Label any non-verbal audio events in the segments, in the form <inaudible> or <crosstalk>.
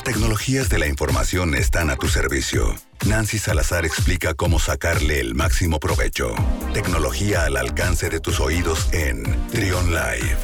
Las tecnologías de la información están a tu servicio. Nancy Salazar explica cómo sacarle el máximo provecho. Tecnología al alcance de tus oídos en Trion Live.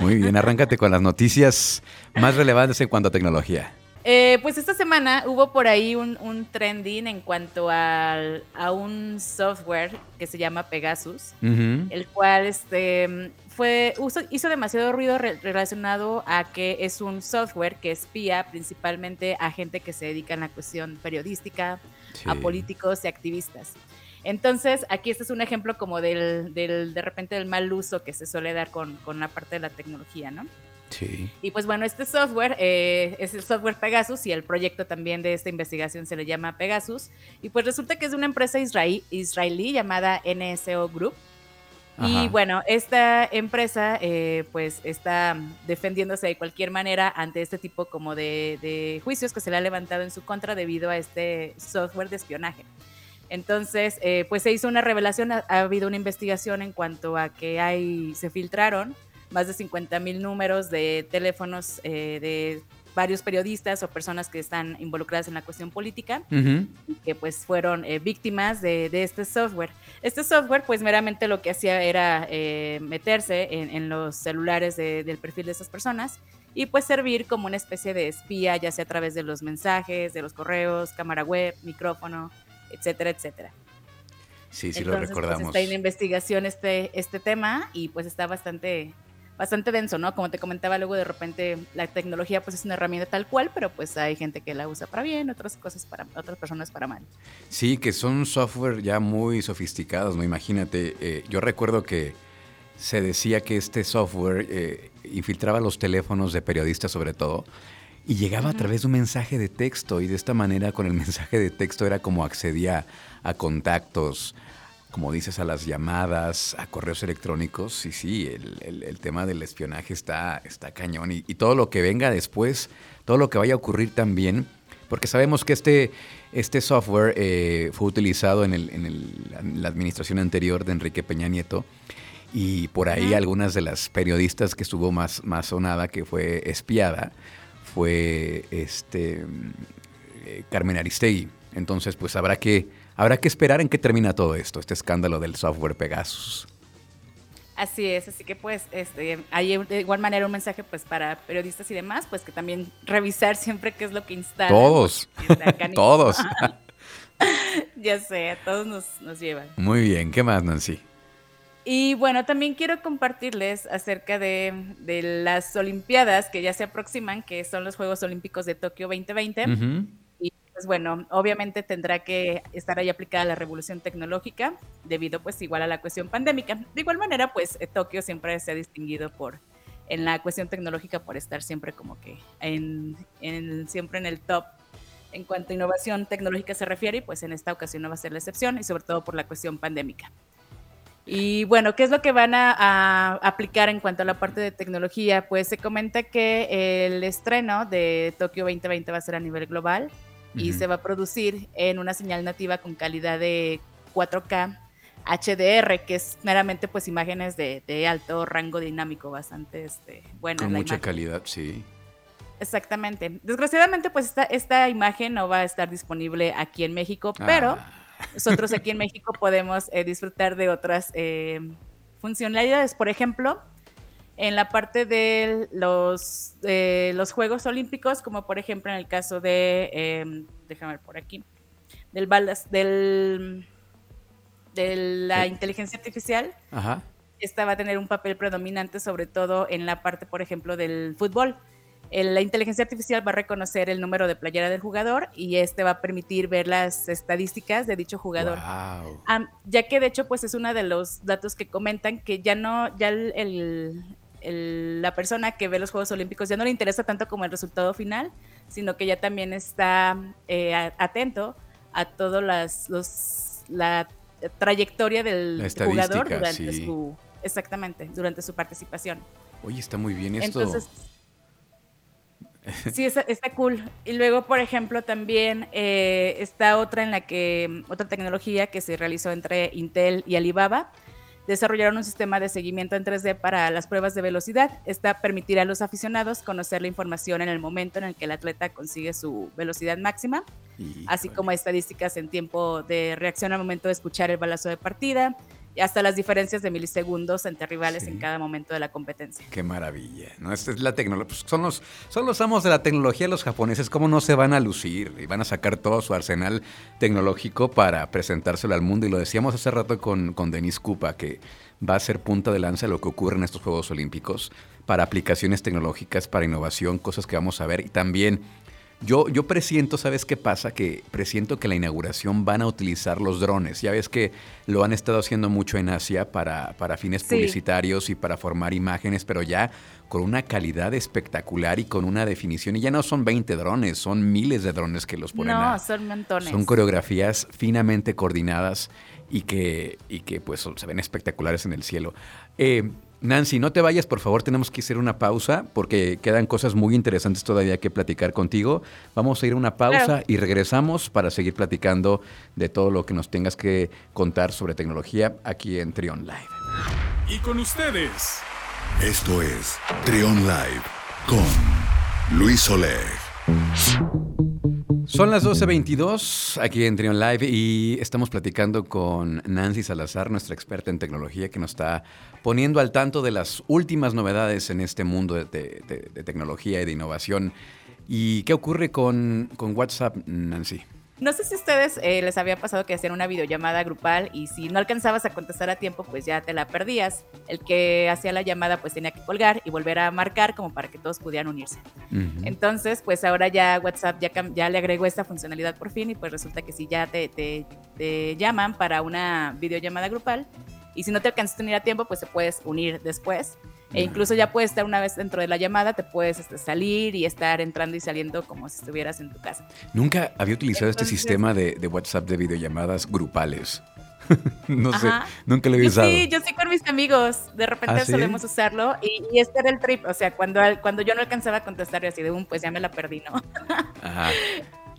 Muy bien, arráncate con las noticias más relevantes en cuanto a tecnología. Eh, pues esta semana hubo por ahí un, trending en cuanto a un software que se llama Pegasus, el cual este, fue, hizo demasiado ruido relacionado a que es un software que espía principalmente a gente que se dedica a la cuestión periodística, a políticos y activistas. Entonces, aquí este es un ejemplo como del, del, de repente, del mal uso que se suele dar con, con la parte de la tecnología, ¿no? Y pues bueno, este software eh, es el software Pegasus y el proyecto también de esta investigación se le llama Pegasus. Y pues resulta que es de una empresa israelí, israelí llamada NSO Group. Y bueno, esta empresa eh, pues está defendiéndose de cualquier manera ante este tipo como de, juicios que se le ha levantado en su contra debido a este software de espionaje. Entonces, eh, pues se hizo una revelación, ha, habido una investigación en cuanto a que hay, se filtraron más de 50 mil números de teléfonos eh, de varios periodistas o personas que están involucradas en la cuestión política que pues fueron eh, víctimas de, este software. Este software pues meramente lo que hacía era eh, meterse en, los celulares del perfil de esas personas y pues servir como una especie de espía, ya sea a través de los mensajes, de los correos, cámara web, micrófono, etcétera, etcétera. Sí, sí lo pues, recordamos. está en investigación este, este tema y pues está bastante bastante denso, ¿no? Como te comentaba luego, de repente la tecnología pues es una herramienta tal cual, pero pues hay gente que la usa para bien, otras cosas para otras personas para mal. Sí, que son software ya muy sofisticados, ¿no? Imagínate, eh, yo recuerdo que se decía que este software eh, infiltraba los teléfonos de periodistas sobre todo y llegaba a través de un mensaje de texto y de esta manera con el <laughs> mensaje de texto era como accedía a contactos, como dices, a las llamadas, a correos electrónicos, y sí, el, tema del espionaje está, está cañón. Y, todo lo que venga después, todo lo que vaya a ocurrir también, porque sabemos que este, este software eh, fue utilizado en, la administración anterior de Enrique Peña Nieto, y por ahí algunas de las periodistas que estuvo más, más sonada, que fue espiada, fue este, eh, Carmen Aristegui. Entonces, pues habrá que Habrá que esperar en qué termina todo esto, este escándalo del software Pegasus. Así es, así que pues este, hay de igual manera un mensaje pues para periodistas y demás, pues que también revisar siempre qué es lo que instalan. Todos, <laughs> <laughs> todos. <laughs> ya sé, todos nos, nos llevan. Muy bien, ¿qué más Nancy? Y bueno, también quiero compartirles acerca de, de, las Olimpiadas que ya se aproximan, que son los Juegos Olímpicos de Tokio 2020 pues bueno, obviamente tendrá que estar ahí aplicada la revolución tecnológica debido pues igual a la cuestión pandémica. De igual manera, pues eh, Tokio siempre se ha distinguido por en la cuestión tecnológica por estar siempre como que en, siempre en el top en cuanto a innovación tecnológica se refiere y pues en esta ocasión no va a ser la excepción y sobre todo por la cuestión pandémica. Y bueno, ¿qué es lo que van a, a, aplicar en cuanto a la parte de tecnología? Pues se comenta que el estreno de Tokio 2020 va a ser a nivel global y se va a producir en una señal nativa con calidad de 4K HDR, que es meramente pues imágenes de, alto rango dinámico, bastante este, buena. Con mucha calidad, sí. Exactamente. Desgraciadamente pues esta, esta imagen no va a estar disponible aquí en México, pero ah. nosotros aquí en México podemos eh, disfrutar de otras eh, funcionalidades. Por ejemplo, en la parte de los, los Juegos Olímpicos, como por ejemplo en el caso de, eh, déjame ver por aquí, del balas, del de la inteligencia artificial, esta va a tener un papel predominante sobre todo en la parte, por ejemplo, del fútbol. la inteligencia artificial va a reconocer el número de playera del jugador y este va a permitir ver las estadísticas de dicho jugador. ya que de hecho pues es uno de los datos que comentan que ya no, ya el, la persona que ve los Juegos Olímpicos ya no le interesa tanto como el resultado final, sino que ya también está eh, atento a los, la trayectoria del jugador durante su exactamente durante su participación. Oye, está muy bien esto. Entonces, sí, está, cool. Y luego, por ejemplo, también eh, está otra en la que otra tecnología que se realizó entre Intel y Alibaba desarrollaron un sistema de seguimiento en 3D para las pruebas de velocidad. Esta permitirá a los aficionados conocer la información en el momento en el que el atleta consigue su velocidad máxima, así como estadísticas en tiempo de reacción al momento de escuchar el balazo de partida, hasta las diferencias de milisegundos entre rivales en cada momento de la competencia. Qué maravilla. ¿no? Esta es la tecnología. Pues, son, los, son los amos de la tecnología los japoneses. ¿Cómo no se van a lucir? Y van a sacar todo su arsenal tecnológico para presentárselo al mundo. Y lo decíamos hace rato con, con Denis Kupa, que va a ser punta de lanza lo que ocurre en estos Juegos Olímpicos para aplicaciones tecnológicas, para innovación, cosas que vamos a ver. Y también yo, yo presiento, ¿sabes qué pasa? Que presiento que la inauguración van a utilizar los drones. Ya ves que lo han estado haciendo mucho en Asia para, para fines publicitarios y para formar imágenes, pero ya con una calidad espectacular y con una definición. Y ya no son 20 drones, son miles de drones que los ponen. No, son montones. Son coreografías finamente coordinadas y que, y que pues se ven espectaculares en el cielo. Eh, Nancy, no te vayas, por favor, tenemos que hacer una pausa porque quedan cosas muy interesantes todavía que platicar contigo. Vamos a ir a una pausa y regresamos para seguir platicando de todo lo que nos tengas que contar sobre tecnología aquí en Trion Live. Y con ustedes. Esto es Trion Live con Luis Soler. Son las 12.22 aquí en Trion Live y estamos platicando con Nancy Salazar, nuestra experta en tecnología, que nos está poniendo al tanto de las últimas novedades en este mundo de, tecnología y de innovación. ¿Y qué ocurre con, con WhatsApp, Nancy? No sé si a ustedes eh, les había pasado que hacían una videollamada grupal y si no alcanzabas a contestar a tiempo, pues ya te la perdías. El que hacía la llamada pues tenía que colgar y volver a marcar como para que todos pudieran unirse. Entonces, pues ahora ya WhatsApp ya, ya le agregó esta funcionalidad por fin y pues resulta que si ya te, te, te llaman para una videollamada grupal y si no te alcanzas a unir a tiempo, pues te puedes unir después. E incluso ya puedes estar una vez dentro de la llamada, te puedes este, salir y estar entrando y saliendo como si estuvieras en tu casa. Nunca había utilizado este sistema de, WhatsApp de videollamadas grupales. <laughs> no sé, nunca lo había usado. Sí, yo sí con mis amigos. De repente ¿Ah, solemos usarlo y, este era el trip. O sea, cuando, cuando yo no alcanzaba a contestar y así de un, pues ya me la perdí, ¿no? Ajá. <laughs>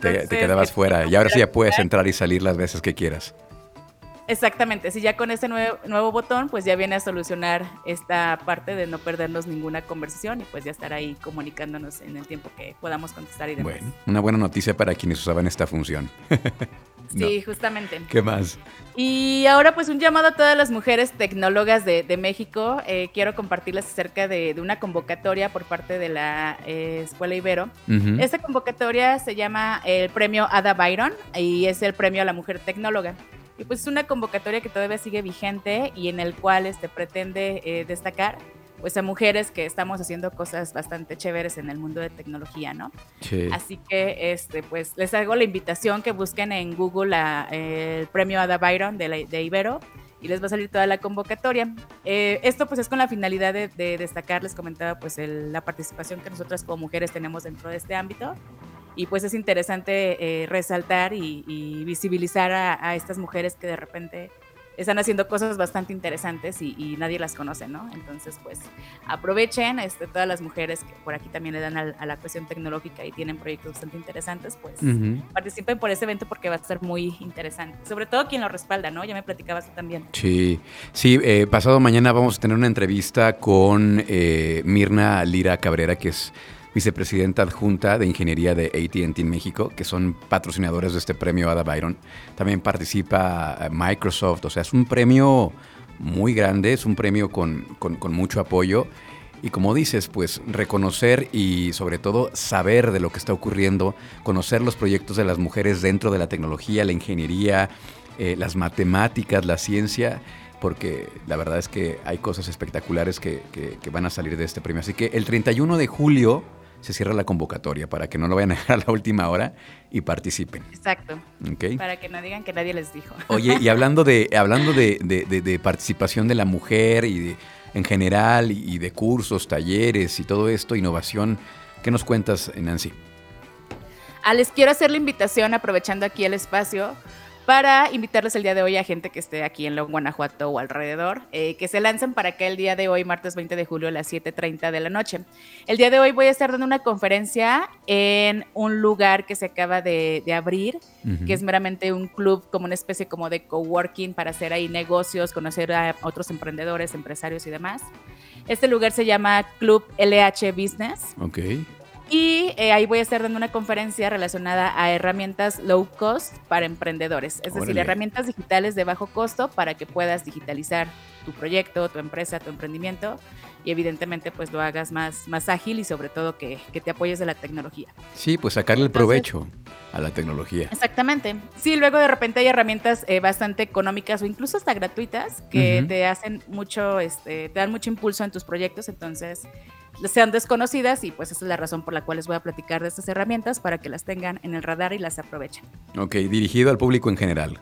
Te, te quedabas fuera. Y ahora sí ya puedes entrar y salir las veces que quieras. Exactamente, si ya con este nuevo, nuevo botón, pues ya viene a solucionar esta parte de no perdernos ninguna conversación y pues ya estar ahí comunicándonos en el tiempo que podamos contestar y demás. Bueno, una buena noticia para quienes usaban esta función. <laughs> sí, justamente. ¿Qué más? Y ahora pues un llamado a todas las mujeres tecnólogas de, México. Eh, quiero compartirles acerca de, una convocatoria por parte de la eh, Escuela Ibero. Esta convocatoria se llama el Premio Ada Byron y es el premio a la mujer tecnóloga. Y pues es una convocatoria que todavía sigue vigente y en el cual este, pretende eh, destacar pues a mujeres que estamos haciendo cosas bastante chéveres en el mundo de tecnología, ¿no? Sí. Así que este, pues les hago la invitación que busquen en Google el premio Ada Byron de, de, Ibero y les va a salir toda la convocatoria. Eh, esto pues es con la finalidad de, destacar, les comentaba pues la participación que nosotras como mujeres tenemos dentro de este ámbito y pues es interesante eh, resaltar y, visibilizar a, estas mujeres que de repente están haciendo cosas bastante interesantes y, nadie las conoce, ¿no? Entonces, pues aprovechen, este, todas las mujeres que por aquí también le dan a, la cuestión tecnológica y tienen proyectos bastante interesantes, pues participen por ese evento porque va a ser muy interesante. Sobre todo quien lo respalda, ¿no? Ya me platicabas tú también. Sí, sí, eh, pasado mañana vamos a tener una entrevista con eh, Mirna Lira Cabrera, que es vicepresidenta adjunta de Ingeniería de ATT en México, que son patrocinadores de este premio Ada Byron. También participa eh, Microsoft, o sea, es un premio muy grande, es un premio con, mucho apoyo. Y como dices, pues reconocer y sobre todo saber de lo que está ocurriendo, conocer los proyectos de las mujeres dentro de la tecnología, la ingeniería, eh, las matemáticas, la ciencia, porque la verdad es que hay cosas espectaculares que, que, van a salir de este premio. Así que el 31 de julio se cierra la convocatoria para que no lo vayan a dejar a la última hora y participen. Exacto. Para que no digan que nadie les dijo. Oye, y hablando de, hablando de, participación de la mujer y en general y de cursos, talleres y todo esto, innovación, ¿qué nos cuentas, Nancy? Ah, les quiero hacer la invitación, aprovechando aquí el espacio, para invitarles el día de hoy a gente que esté aquí en León, Guanajuato o alrededor, eh, que se lancen para acá el día de hoy, martes 20 de julio a las 7.30 de la noche. El día de hoy voy a estar dando una conferencia en un lugar que se acaba de, abrir, que es meramente un club como una especie como de coworking para hacer ahí negocios, conocer a otros emprendedores, empresarios y demás. Este lugar se llama Club LH Business. Ok. Y eh, ahí voy a estar dando una conferencia relacionada a herramientas low cost para emprendedores, es decir, herramientas digitales de bajo costo para que puedas digitalizar tu proyecto, tu empresa, tu emprendimiento y evidentemente pues lo hagas más, más ágil y sobre todo que, te apoyes de la tecnología. Sí, pues sacarle el provecho a la tecnología. Exactamente. Sí, luego de repente hay herramientas eh, bastante económicas o incluso hasta gratuitas que te hacen mucho, este, te dan mucho impulso en tus proyectos, entonces sean desconocidas y pues esa es la razón por la cual les voy a platicar de estas herramientas para que las tengan en el radar y las aprovechen. Ok, dirigido al público en general.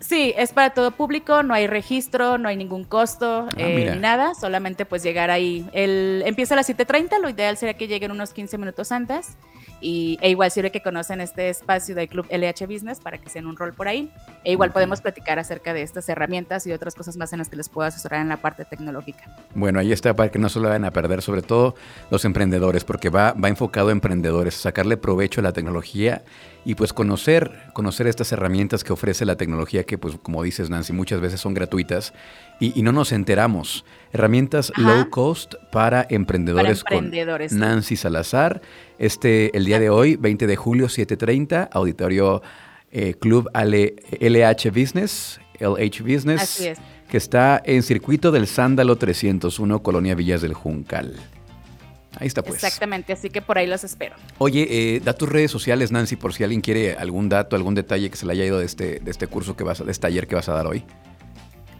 Sí, es para todo público, no hay registro, no hay ningún costo, ah, eh, ni nada, solamente pues llegar ahí. El, empieza a las 7.30, lo ideal sería que lleguen unos 15 minutos antes y, e igual sirve que conocen este espacio del Club LH Business para que sean un rol por ahí. E igual podemos platicar acerca de estas herramientas y otras cosas más en las que les puedo asesorar en la parte tecnológica. Bueno, ahí está para que no se lo vayan a perder, sobre todo los emprendedores, porque va, va enfocado a emprendedores, sacarle provecho a la tecnología y pues conocer, conocer estas herramientas que ofrece la tecnología que pues como dices Nancy, muchas veces son gratuitas y, no nos enteramos. Herramientas low cost para emprendedores, con Nancy Salazar. Este, el día de hoy, 20 de julio, 7.30, auditorio eh, Club LH Business, LH Business, que está en circuito del Sándalo 301, Colonia Villas del Juncal. Ahí está pues. Exactamente, así que por ahí los espero. Oye, eh, da tus redes sociales, Nancy, por si alguien quiere algún dato, algún detalle que se le haya ido de este, de este curso que vas a, de este taller que vas a dar hoy.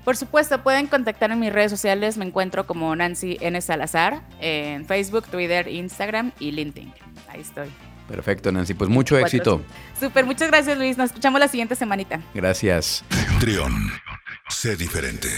Por supuesto, pueden contactar en mis redes sociales. Me encuentro como Nancy N. Salazar en Facebook, Twitter, Instagram y LinkedIn. Ahí estoy. Perfecto, Nancy. Pues mucho éxito. Súper, muchas gracias, Luis. Nos escuchamos la siguiente semanita. Gracias. Trión, sé diferente.